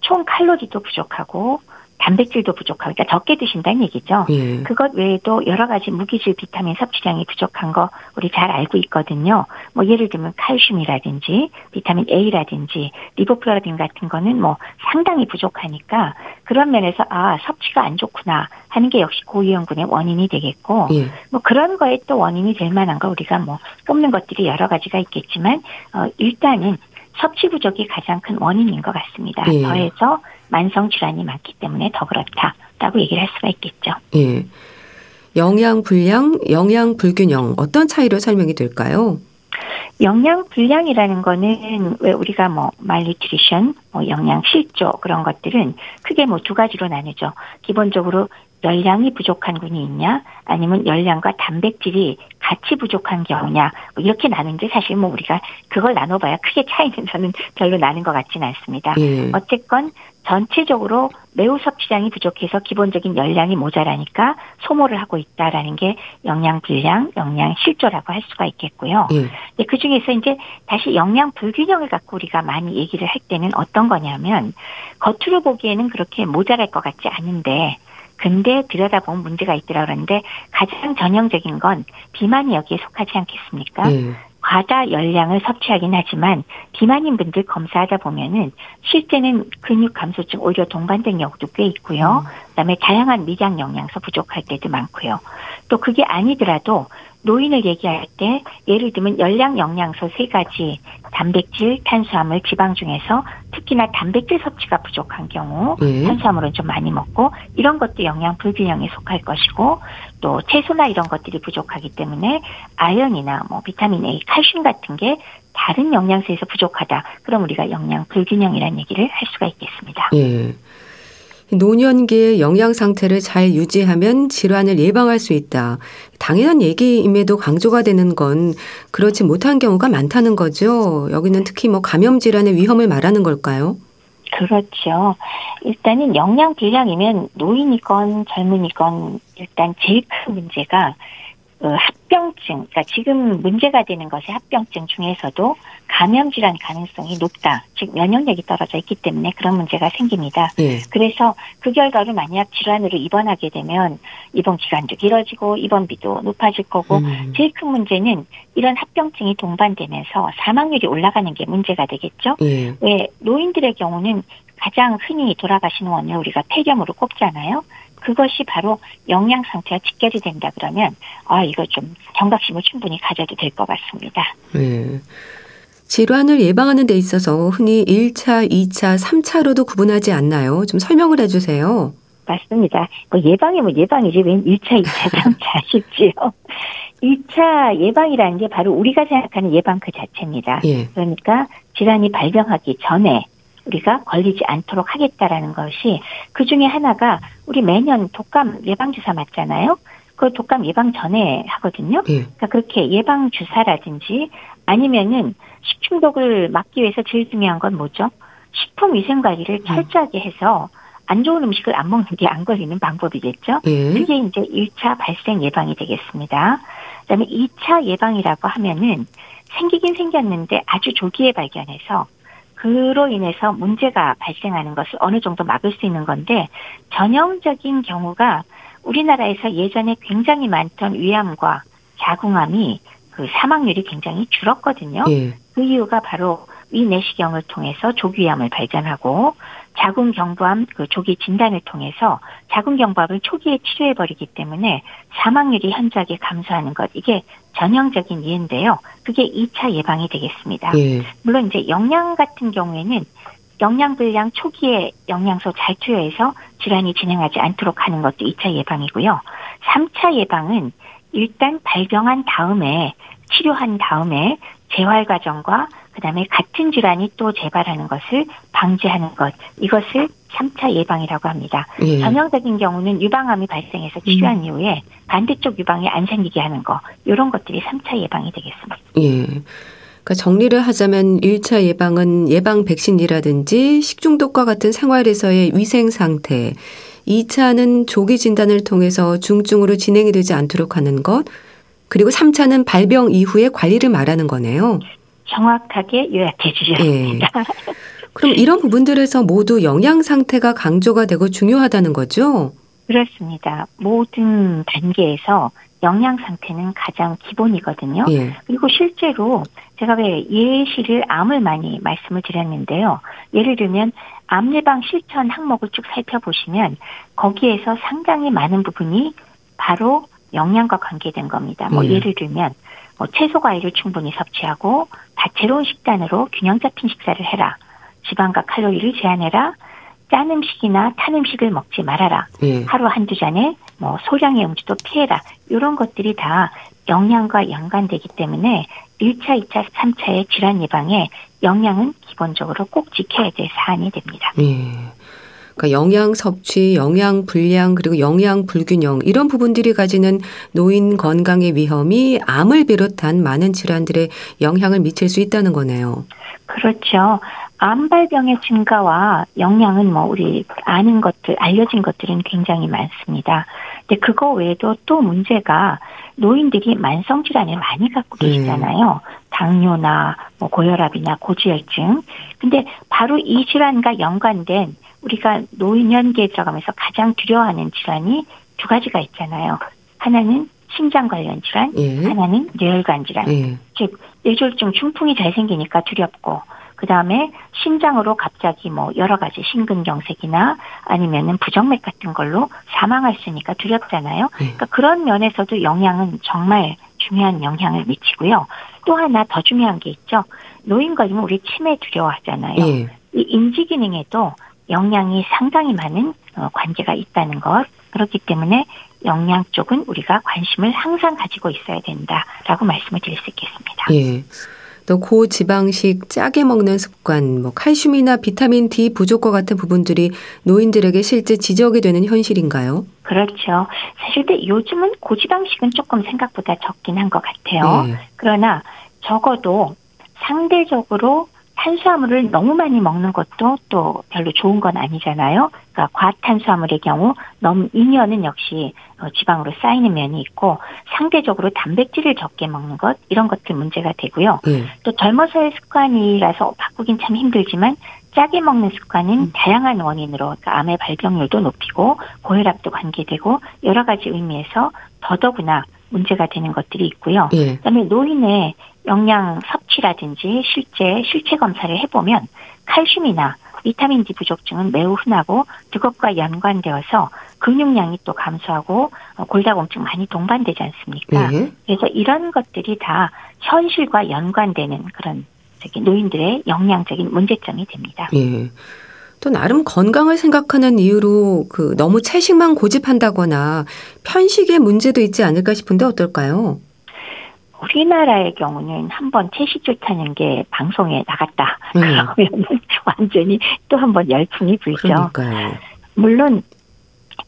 총 칼로리도 부족하고 단백질도 부족하고 그러니까 적게 드신다는 얘기죠. 예. 그것 외에도 여러 가지 무기질 비타민 섭취량이 부족한 거 우리 잘 알고 있거든요. 뭐 예를 들면 칼슘이라든지 비타민 A라든지 리보플라빈 같은 거는 뭐 상당히 부족하니까 그런 면에서 아 섭취가 안 좋구나 하는 게 역시 고위험군의 원인이 되겠고 예. 뭐 그런 거에 또 원인이 될 만한 거 우리가 뭐 꼽는 것들이 여러 가지가 있겠지만 어 일단은 섭취 부족이 가장 큰 원인인 것 같습니다. 예. 더해서 만성 질환이 많기 때문에 더 그렇다라고 얘기를 할 수가 있겠죠. 예. 영양 불량, 영양 불균형 어떤 차이로 설명이 될까요? 영양 불량이라는 거는 왜 우리가 뭐 말리트리션, 뭐 영양 실조 그런 것들은 크게 뭐 두 가지로 나누죠. 기본적으로 열량이 부족한 군이 있냐, 아니면 열량과 단백질이 같이 부족한 경우냐, 뭐 이렇게 나는데 사실 뭐 우리가 그걸 나눠봐야 크게 차이는 저는 별로 나는 것 같지는 않습니다. 예. 어쨌건 전체적으로 매우 섭취량이 부족해서 기본적인 열량이 모자라니까 소모를 하고 있다라는 게 영양 불량, 영양 실조라고 할 수가 있겠고요. 예. 그 중에서 이제 다시 영양 불균형을 갖고 우리가 많이 얘기를 할 때는 어떤 거냐면 겉으로 보기에는 그렇게 모자랄 것 같지 않은데 근데 들여다보면 문제가 있더라 그러는데 가장 전형적인 건 비만이 여기에 속하지 않겠습니까? 네. 과다 열량을 섭취하긴 하지만 비만인 분들 검사하다 보면은 실제는 근육 감소증 오히려 동반된 경우도 꽤 있고요. 음. 그다음에 다양한 미량 영양소 부족할 때도 많고요. 또 그게 아니더라도 노인을 얘기할 때 예를 들면 열량 영양소 세 가지 단백질, 탄수화물, 지방 중에서 특히나 단백질 섭취가 부족한 경우 네. 탄수화물은 좀 많이 먹고 이런 것도 영양 불균형에 속할 것이고 또 채소나 이런 것들이 부족하기 때문에 아연이나 뭐 비타민 A, 칼슘 같은 게 다른 영양소에서 부족하다. 그럼 우리가 영양 불균형이라는 얘기를 할 수가 있겠습니다. 네. 노년기의 영양 상태를 잘 유지하면 질환을 예방할 수 있다. 당연한 얘기임에도 강조가 되는 건 그렇지 못한 경우가 많다는 거죠. 여기는 특히 뭐 감염 질환의 위험을 말하는 걸까요? 그렇죠. 일단은 영양 불량이면 노인이건 젊은이건 일단 제일 큰 문제가 그 합병증, 그러니까 지금 문제가 되는 것이 합병증 중에서도 감염 질환 가능성이 높다. 즉 면역력이 떨어져 있기 때문에 그런 문제가 생깁니다. 네. 그래서 그 결과로 만약 질환으로 입원하게 되면 입원 기간도 길어지고 입원비도 높아질 거고 음. 제일 큰 문제는 이런 합병증이 동반되면서 사망률이 올라가는 게 문제가 되겠죠. 네. 왜 노인들의 경우는 가장 흔히 돌아가시는 원인을 우리가 폐렴으로 꼽잖아요. 그것이 바로 영양 상태가 직결이 된다 그러면 아 이거 좀 경각심을 충분히 가져도 될 것 같습니다. 네. 질환을 예방하는 데 있어서 흔히 1차, 2차, 3차로도 구분하지 않나요? 좀 설명을 해 주세요. 맞습니다. 뭐 예방이 뭐 예방이지 웬 1차, 2차, 3차 싶지요. 1차 예방이라는 게 바로 우리가 생각하는 예방 그 자체입니다. 예. 그러니까 질환이 발병하기 전에 우리가 걸리지 않도록 하겠다라는 것이 그 중에 하나가 우리 매년 독감 예방 주사 맞잖아요. 그 독감 예방 전에 하거든요. 예. 그러니까 그렇게 예방 주사라든지 아니면은 식중독을 막기 위해서 제일 중요한 건 뭐죠? 식품 위생 관리를 음. 철저하게 해서 안 좋은 음식을 안 먹는 게 안 걸리는 방법이겠죠. 예. 그게 이제 1차 발생 예방이 되겠습니다. 그다음에 2차 예방이라고 하면은 생기긴 생겼는데 아주 조기에 발견해서 그로 인해서 문제가 발생하는 것을 어느 정도 막을 수 있는 건데 전형적인 경우가 우리나라에서 예전에 굉장히 많던 위암과 자궁암이 그 사망률이 굉장히 줄었거든요. 예. 그 이유가 바로 위 내시경을 통해서 조기암을 발견하고 자궁경부암 그 조기 진단을 통해서 자궁경부암을 초기에 치료해 버리기 때문에 사망률이 현저하게 감소하는 것 이게 전형적인 예인데요. 그게 2차 예방이 되겠습니다. 예. 물론 이제 영양 같은 경우에는 영양 불량 초기에 영양소 잘 투여해서 질환이 진행하지 않도록 하는 것도 2차 예방이고요. 3차 예방은 일단 발병한 다음에 치료한 다음에 재활 과정과 그다음에 같은 질환이 또 재발하는 것을 방지하는 것 이것을 3차 예방이라고 합니다. 예. 전형적인 경우는 유방암이 발생해서 치료한 음. 이후에 반대쪽 유방이 안 생기게 하는 거 이런 것들이 3차 예방이 되겠습니다. 예. 그러니까 정리를 하자면 1차 예방은 예방 백신이라든지 식중독과 같은 생활에서의 위생 상태, 2차는 조기 진단을 통해서 중증으로 진행이 되지 않도록 하는 것, 그리고 3차는 발병 이후의 관리를 말하는 거네요. 정확하게 요약해 주셨습니다. 예. 그럼 이런 부분들에서 모두 영양 상태가 강조가 되고 중요하다는 거죠? 그렇습니다. 모든 단계에서 영양 상태는 가장 기본이거든요. 예. 그리고 실제로 제가 왜 예시를 암을 많이 말씀을 드렸는데요. 예를 들면 암 예방 실천 항목을 쭉 살펴보시면 거기에서 상당히 많은 부분이 바로 영양과 관계된 겁니다. 뭐 예. 예를 들면 뭐 채소 과일을 충분히 섭취하고 다채로운 식단으로 균형 잡힌 식사를 해라. 지방과 칼로리를 제한해라. 짠 음식이나 탄 음식을 먹지 말아라. 예. 하루 한두 잔에 뭐 소량의 음주도 피해라. 이런 것들이 다 영양과 연관되기 때문에 1차, 2차, 3차의 질환 예방에 영양은 기본적으로 꼭 지켜야 될 사안이 됩니다. 예. 그러니까 영양 섭취, 영양 불량 그리고 영양 불균형 이런 부분들이 가지는 노인 건강의 위험이 암을 비롯한 많은 질환들에 영향을 미칠 수 있다는 거네요. 그렇죠. 암 발병의 증가와 영양은 뭐 우리 아는 것들, 알려진 것들은 굉장히 많습니다. 근데 그거 외에도 또 문제가 노인들이 만성 질환을 많이 갖고 네. 계시잖아요. 음. 당뇨나 뭐 고혈압이나 고지혈증. 근데 바로 이 질환과 연관된 우리가 노인연계에 들어가면서 가장 두려워하는 질환이 두 가지가 있잖아요. 하나는 심장 관련 질환, 예. 하나는 뇌혈관 질환. 예. 즉 뇌졸중 중풍이 잘 생기니까 두렵고 그 다음에 심장으로 갑자기 뭐 여러 가지 심근경색이나 아니면은 부정맥 같은 걸로 사망할 수 있으니까 두렵잖아요. 예. 그러니까 그런 면에서도 영향은 정말 중요한 영향을 미치고요. 또 하나 더 중요한 게 있죠. 노인 걸리면 우리 치매 두려워하잖아요. 예. 이 인지 기능에도 영양이 상당히 많은 어, 관계가 있다는 것. 그렇기 때문에 영양 쪽은 우리가 관심을 항상 가지고 있어야 된다라고 말씀을 드릴 수 있겠습니다. 예. 또 고지방식 짜게 먹는 습관, 뭐 칼슘이나 비타민 D 부족과 같은 부분들이 노인들에게 실제 지적이 되는 현실인가요? 그렇죠. 사실 근데 요즘은 고지방식은 조금 생각보다 적긴 한 것 같아요. 네. 그러나 적어도 상대적으로 탄수화물을 너무 많이 먹는 것도 또 별로 좋은 건 아니잖아요. 그러니까 과탄수화물의 경우 너무 잉여는 역시 어, 지방으로 쌓이는 면이 있고 상대적으로 단백질을 적게 먹는 것 이런 것들 문제가 되고요. 네. 또 젊어서의 습관이라서 바꾸긴 참 힘들지만 짜게 먹는 습관은 음. 다양한 원인으로 그러니까 암의 발병률도 높이고 고혈압도 관계되고 여러 가지 의미에서 더더구나 문제가 되는 것들이 있고요. 예. 그다음에 노인의 영양 섭취라든지 실제 실체 검사를 해보면 칼슘이나 비타민 D 부족증은 매우 흔하고 그것과 연관되어서 근육량이 또 감소하고 골다공증 많이 동반되지 않습니까? 예. 그래서 이런 것들이 다 현실과 연관되는 그런 노인들의 영양적인 문제점이 됩니다. 예. 또 나름 건강을 생각하는 이유로 그 너무 채식만 고집한다거나 편식의 문제도 있지 않을까 싶은데 어떨까요? 우리나라의 경우는 한 번 채식 좋다는 게 방송에 나갔다. 네. 그러면 완전히 또 한 번 열풍이 불죠. 그러니까요. 물론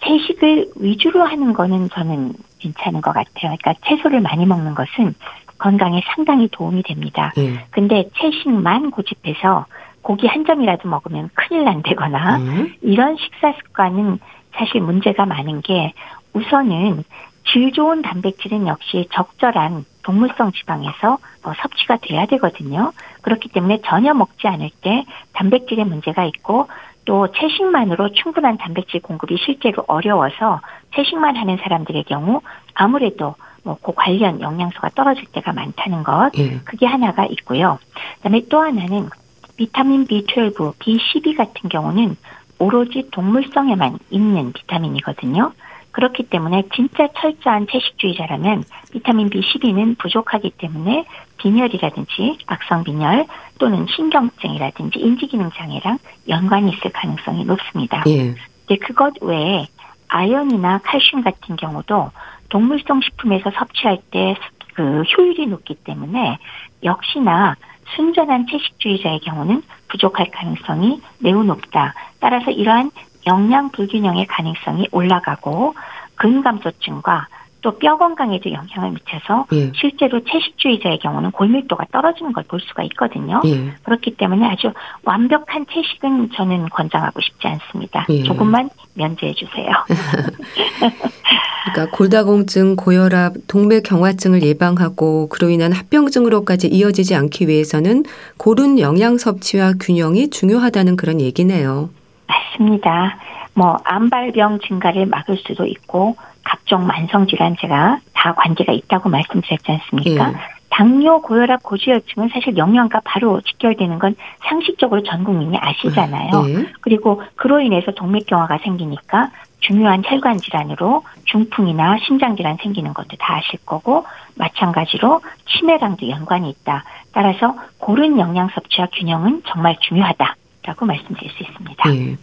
채식을 위주로 하는 거는 저는 괜찮은 것 같아요. 그러니까 채소를 많이 먹는 것은 건강에 상당히 도움이 됩니다. 네. 근데 채식만 고집해서 고기 한 점이라도 먹으면 큰일 난다거나 음. 이런 식사 습관은 사실 문제가 많은 게 우선은 질 좋은 단백질은 역시 적절한 동물성 지방에서 어, 섭취가 돼야 되거든요. 그렇기 때문에 전혀 먹지 않을 때 단백질의 문제가 있고 또 채식만으로 충분한 단백질 공급이 실제로 어려워서 채식만 하는 사람들의 경우 아무래도 뭐그 관련 영양소가 떨어질 때가 많다는 것 예. 그게 하나가 있고요. 그다음에 또 하나는 비타민 B12, B12 같은 경우는 오로지 동물성에만 있는 비타민이거든요. 그렇기 때문에 진짜 철저한 채식주의자라면 비타민 B12는 부족하기 때문에 빈혈이라든지 악성 빈혈 또는 신경증이라든지 인지기능 장애랑 연관이 있을 가능성이 높습니다. 예. 근데 그것 외에 아연이나 칼슘 같은 경우도 동물성 식품에서 섭취할 때 그 효율이 높기 때문에 역시나 순전한 채식주의자의 경우는 부족할 가능성이 매우 높다. 따라서 이러한 영양 불균형의 가능성이 올라가고 근감소증과 또 뼈 건강에도 영향을 미쳐서 예. 실제로 채식주의자의 경우는 골밀도가 떨어지는 걸 볼 수가 있거든요. 예. 그렇기 때문에 아주 완벽한 채식은 저는 권장하고 싶지 않습니다. 예. 조금만 면제해 주세요. 그러니까 골다공증, 고혈압, 동맥경화증을 예방하고 그로 인한 합병증으로까지 이어지지 않기 위해서는 고른 영양 섭취와 균형이 중요하다는 그런 얘기네요. 맞습니다. 뭐 암발병 증가를 막을 수도 있고 각종 만성 질환 제가 다 관계가 있다고 말씀드렸지 않습니까? 예. 당뇨, 고혈압, 고지혈증은 사실 영양과 바로 직결되는 건 상식적으로 전 국민이 아시잖아요. 예. 그리고 그로 인해서 동맥경화가 생기니까 중요한 혈관 질환으로 중풍이나 심장 질환 생기는 것도 다 아실 거고 마찬가지로 치매랑도 연관이 있다. 따라서 고른 영양 섭취와 균형은 정말 중요하다 라고 말씀드릴 수 있습니다. 예.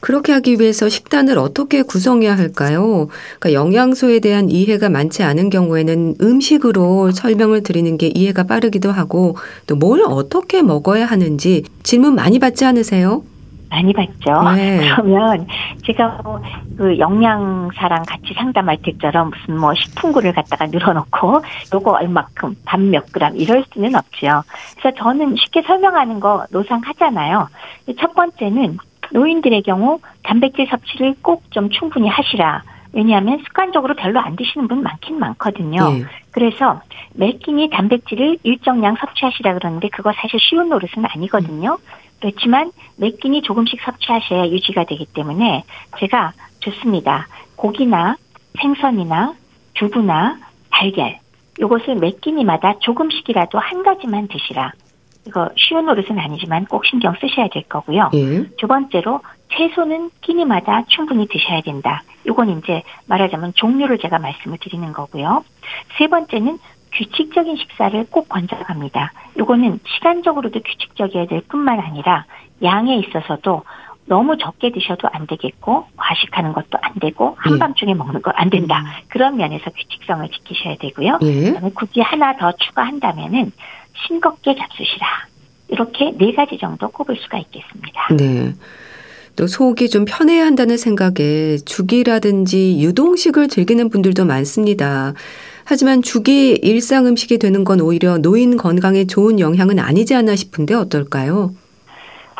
그렇게 하기 위해서 식단을 어떻게 구성해야 할까요? 그러니까 영양소에 대한 이해가 많지 않은 경우에는 음식으로 설명을 드리는 게 이해가 빠르기도 하고 또 뭘 어떻게 먹어야 하는지 질문 많이 받지 않으세요? 많이 받죠. 네. 그러면 제가 뭐 그 영양사랑 같이 상담할 때처럼 무슨 뭐 식품구를 갖다가 늘어놓고 요거 얼마큼 밥 몇 그램 이럴 수는 없죠. 그래서 저는 쉽게 설명하는 거 노상하잖아요. 첫 번째는 노인들의 경우 단백질 섭취를 꼭 좀 충분히 하시라. 왜냐하면 습관적으로 별로 안 드시는 분 많긴 많거든요. 네. 그래서 매 끼니 단백질을 일정량 섭취하시라 그러는데 그거 사실 쉬운 노릇은 아니거든요. 그렇지만 매 끼니 조금씩 섭취하셔야 유지가 되기 때문에 제가 좋습니다. 고기나 생선이나 두부나 달걀 요것을 매 끼니마다 조금씩이라도 한 가지만 드시라. 이거 쉬운 노릇은 아니지만 꼭 신경 쓰셔야 될 거고요. 예. 두 번째로 채소는 끼니마다 충분히 드셔야 된다. 이건 이제 말하자면 종류를 제가 말씀을 드리는 거고요. 세 번째는 규칙적인 식사를 꼭 권장합니다. 이거는 시간적으로도 규칙적이어야 될 뿐만 아니라 양에 있어서도 너무 적게 드셔도 안 되겠고 과식하는 것도 안 되고 한밤중에 예. 먹는 거 안 된다. 음. 그런 면에서 규칙성을 지키셔야 되고요. 예. 그다음에 굳이 하나 더 추가한다면은 싱겁게 잡수시라. 이렇게 네 가지 정도 꼽을 수가 있겠습니다. 네. 또 속이 좀 편해야 한다는 생각에 죽이라든지 유동식을 즐기는 분들도 많습니다. 하지만 죽이 일상 음식이 되는 건 오히려 노인 건강에 좋은 영향은 아니지 않나 싶은데 어떨까요?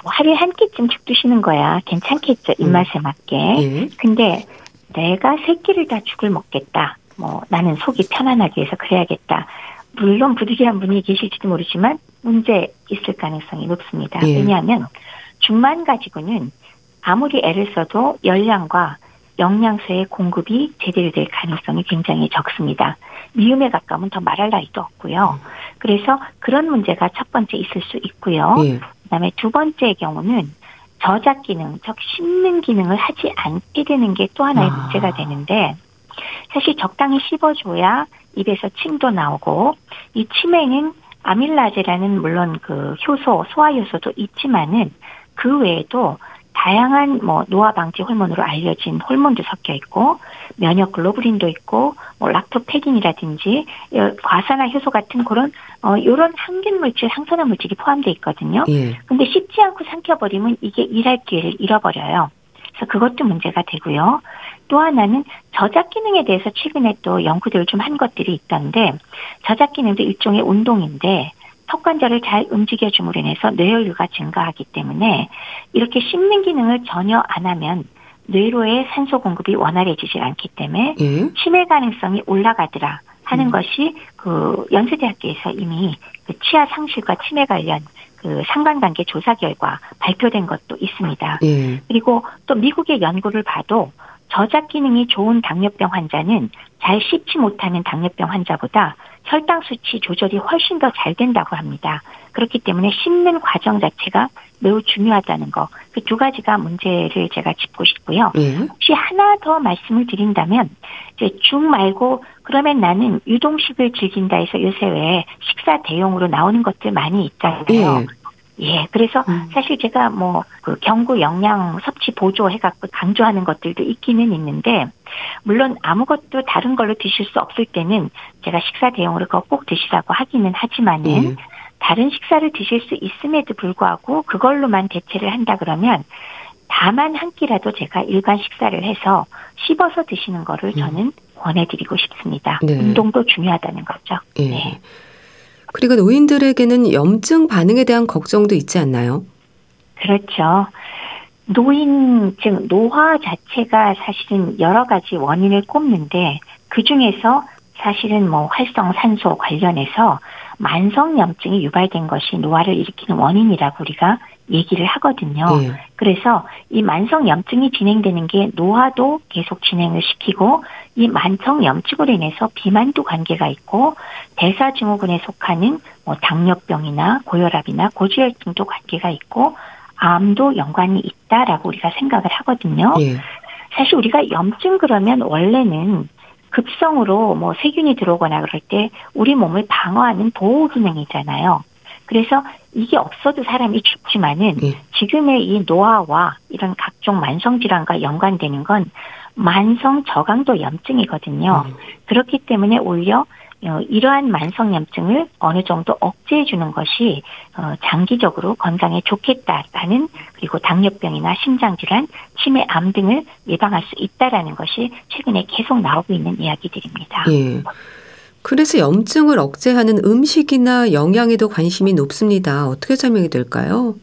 뭐 하루에 한 끼쯤 죽 드시는 거야 괜찮겠죠 입맛에 음. 맞게. 예. 근데 내가 세 끼를 다 죽을 먹겠다. 뭐 나는 속이 편안하기 위해서 그래야겠다. 물론 부득이한 분이 계실지도 모르지만 문제 있을 가능성이 높습니다. 예. 왜냐하면 죽만 가지고는 아무리 애를 써도 열량과 영양소의 공급이 제대로 될 가능성이 굉장히 적습니다. 미움에 가까우면 더 말할 나위도 없고요. 그래서 그런 문제가 첫 번째 있을 수 있고요. 예. 그다음에 두 번째 경우는 저작 기능, 즉 씹는 기능을 하지 않게 되는 게 또 하나의 아. 문제가 되는데 사실 적당히 씹어줘야 입에서 침도 나오고 이 침에는 아밀라제라는 물론 그 효소, 소화 효소도 있지만은 그 외에도 다양한 뭐 노화 방지 호르몬으로 알려진 호르몬도 섞여 있고 면역 글로불린도 있고 뭐 락토페딘이라든지 과산화 효소 같은 그런 어 요런 항균 물질, 항산화 물질이 포함되어 있거든요. 예. 근데 씹지 않고 삼켜 버리면 이게 일할 기회를 잃어버려요. 그래서 그것도 문제가 되고요. 또 하나는 저작 기능에 대해서 최근에 또 연구들을 좀 한 것들이 있던데 저작 기능도 일종의 운동인데 턱 관절을 잘 움직여줌으로 인해서 뇌혈류가 증가하기 때문에 이렇게 씹는 기능을 전혀 안 하면 뇌로의 산소 공급이 원활해지지 않기 때문에 예? 치매 가능성이 올라가더라 하는 음. 것이 그 연세대학교에서 이미 그 치아 상실과 치매 관련 그 상관관계 조사 결과 발표된 것도 있습니다. 예. 그리고 또 미국의 연구를 봐도 저작 기능이 좋은 당뇨병 환자는 잘 씹지 못하는 당뇨병 환자보다 혈당 수치 조절이 훨씬 더 잘 된다고 합니다. 그렇기 때문에 씹는 과정 자체가 매우 중요하다는 거. 그 두 가지가 문제를 제가 짚고 싶고요. 예. 혹시 하나 더 말씀을 드린다면 이제 죽 말고 그러면 나는 유동식을 즐긴다 해서 요새 왜 식사 대용으로 나오는 것들 많이 있잖아요. 예. 예, 그래서 음. 사실 제가 뭐 그 경구 영양 섭취 보조 해갖고 강조하는 것들도 있기는 있는데 물론 아무것도 다른 걸로 드실 수 없을 때는 제가 식사 대용으로 그거 꼭 드시라고 하기는 하지만은 예. 다른 식사를 드실 수 있음에도 불구하고 그걸로만 대체를 한다 그러면 다만 한 끼라도 제가 일반 식사를 해서 씹어서 드시는 거를 음. 저는 권해드리고 싶습니다. 네. 운동도 중요하다는 거죠. 예. 네. 그리고 노인들에게는 염증 반응에 대한 걱정도 있지 않나요? 그렇죠. 노인, 즉, 노화 자체가 사실은 여러 가지 원인을 꼽는데, 그 중에서 사실은 뭐 활성산소 관련해서 만성염증이 유발된 것이 노화를 일으키는 원인이라고 우리가 얘기를 하거든요. 네. 그래서 이 만성염증이 진행되는 게 노화도 계속 진행을 시키고 이 만성 염증으로 인해서 비만도 관계가 있고 대사증후군에 속하는 뭐 당뇨병이나 고혈압이나 고지혈증도 관계가 있고 암도 연관이 있다라고 우리가 생각을 하거든요. 네. 사실 우리가 염증 그러면 원래는 급성으로 뭐 세균이 들어오거나 그럴 때 우리 몸을 방어하는 보호 기능이잖아요. 그래서 이게 없어도 사람이 죽지만은 네. 지금의 이 노화와 이런 각종 만성 질환과 연관되는 건 만성 저강도 염증이거든요. 음. 그렇기 때문에 오히려 어, 이러한 만성 염증을 어느 정도 억제해 주는 것이 어, 장기적으로 건강에 좋겠다라는 그리고 당뇨병이나 심장 질환, 치매, 암 등을 예방할 수 있다라는 것이 최근에 계속 나오고 있는 이야기들입니다. 예. 그래서 염증을 억제하는 음식이나 영양에도 관심이 높습니다. 어떻게 설명이 될까요?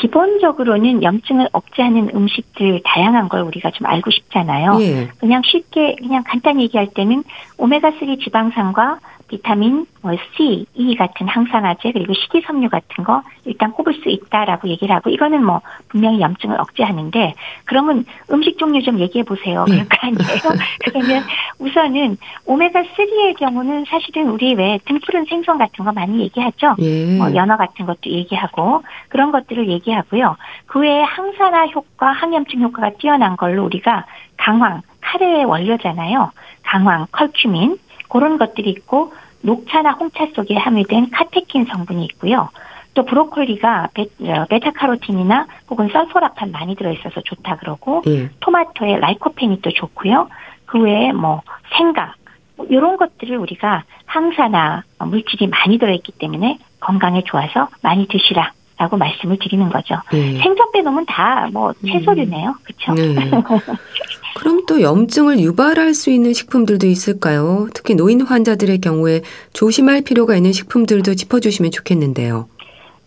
기본적으로는 염증을 억제하는 음식들 다양한 걸 우리가 좀 알고 싶잖아요. 예. 그냥 쉽게 그냥 간단히 얘기할 때는 오메가3 지방산과 비타민, 뭐 C, E 같은 항산화제 그리고 식이섬유 같은 거 일단 꼽을 수 있다라고 얘기를 하고 이거는 뭐 분명히 염증을 억제하는데 그러면 음식 종류 좀 얘기해 보세요. 네. 그럴 거 아니에요. 그러면 우선은 오메가 3의 경우는 사실은 우리 왜 등푸른 생선 같은 거 많이 얘기하죠. 예. 뭐 연어 같은 것도 얘기하고 그런 것들을 얘기하고요. 그 외에 항산화 효과, 항염증 효과가 뛰어난 걸로 우리가 강황, 카레의 원료잖아요. 강황, 컬큐민 그런 것들이 있고 녹차나 홍차 속에 함유된 카테킨 성분이 있고요. 또 브로콜리가 베, 어, 타카로틴이나 혹은 설포라판 많이 들어있어서 좋다 그러고 예. 토마토에 라이코펜이 또 좋고요. 그 외에 뭐 생각 뭐 이런 것들을 우리가 항산화 물질이 많이 들어있기 때문에 건강에 좋아서 많이 드시라. 라고 말씀을 드리는 거죠. 네. 생선 빼놓으면 다 뭐 채소류네요. 그렇죠? 네. 그럼 또 염증을 유발할 수 있는 식품들도 있을까요? 특히 노인 환자들의 경우에 조심할 필요가 있는 식품들도 짚어주시면 좋겠는데요.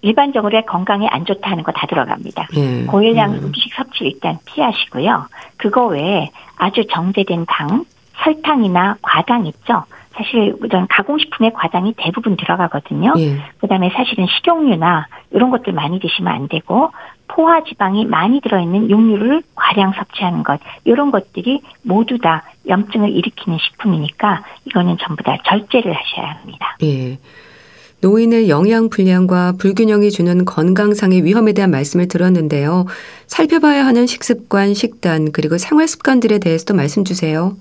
일반적으로 건강에 안 좋다는 거 다 들어갑니다. 네. 고열량 음. 식 섭취 일단 피하시고요. 그거 외에 아주 정제된 당, 설탕이나 과당 있죠. 사실 이런 가공식품에 과당이 대부분 들어가거든요. 예. 그다음에 사실은 식용유나 이런 것들 많이 드시면 안 되고 포화 지방이 많이 들어있는 육류를 과량 섭취하는 것 이런 것들이 모두 다 염증을 일으키는 식품이니까 이거는 전부 다 절제를 하셔야 합니다. 예. 노인의 영양 불량과 불균형이 주는 건강상의 위험에 대한 말씀을 들었는데요. 살펴봐야 하는 식습관, 식단 그리고 생활 습관들에 대해서도 말씀 주세요.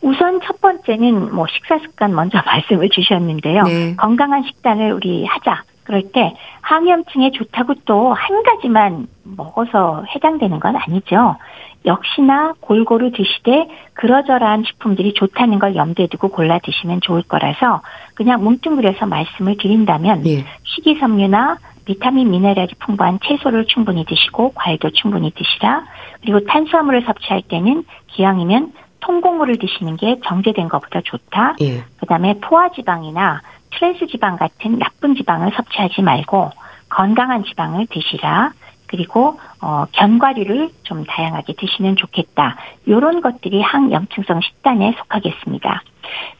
우선 첫 번째는 뭐 식사 습관 먼저 말씀을 주셨는데요. 네. 건강한 식단을 우리 하자. 그럴 때 항염증에 좋다고 또 한 가지만 먹어서 해당되는 건 아니죠. 역시나 골고루 드시되 그러저러한 식품들이 좋다는 걸 염두에 두고 골라 드시면 좋을 거라서 그냥 뭉뚱그려서 말씀을 드린다면 네. 식이섬유나 비타민 미네랄이 풍부한 채소를 충분히 드시고 과일도 충분히 드시라. 그리고 탄수화물을 섭취할 때는 기왕이면 통곡물을 드시는 게 정제된 것보다 좋다. 예. 그다음에 포화지방이나 트랜스 지방 같은 나쁜 지방을 섭취하지 말고 건강한 지방을 드시라. 그리고 어 견과류를 좀 다양하게 드시면 좋겠다. 요런 것들이 항염증성 식단에 속하겠습니다.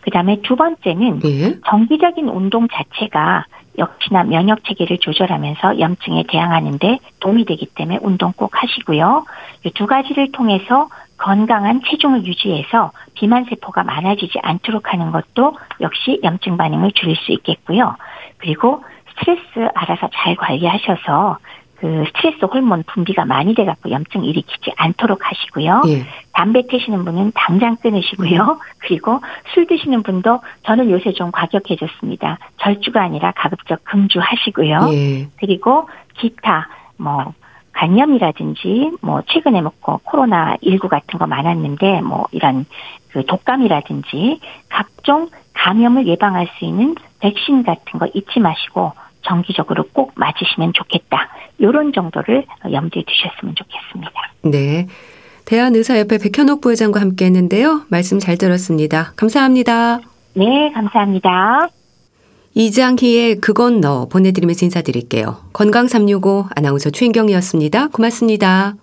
그 다음에 두 번째는 예? 정기적인 운동 자체가 역시나 면역 체계를 조절하면서 염증에 대항하는데 도움이 되기 때문에 운동 꼭 하시고요. 이 두 가지를 통해서 건강한 체중을 유지해서 비만 세포가 많아지지 않도록 하는 것도 역시 염증 반응을 줄일 수 있겠고요. 그리고 스트레스 알아서 잘 관리하셔서 그 스트레스 호르몬 분비가 많이 돼갖고 염증 일으키지 않도록 하시고요. 예. 담배 태시는 분은 당장 끊으시고요. 그리고 술 드시는 분도 저는 요새 좀 과격해졌습니다. 절주가 아니라 가급적 금주하시고요. 예. 그리고 기타 뭐 간염이라든지 뭐 최근에 먹고 코로나 19 같은 거 많았는데 뭐 이런 그 독감이라든지 각종 감염을 예방할 수 있는 백신 같은 거 잊지 마시고 정기적으로 꼭 맞으시면 좋겠다. 이런 정도를 염두에 두셨으면 좋겠습니다. 네. 대한의사협회 백현옥 부회장과 함께 했는데요. 말씀 잘 들었습니다. 감사합니다. 네, 감사합니다. 이장희의 그건 너 보내드리면서 인사드릴게요. 건강365 아나운서 최인경이었습니다. 고맙습니다.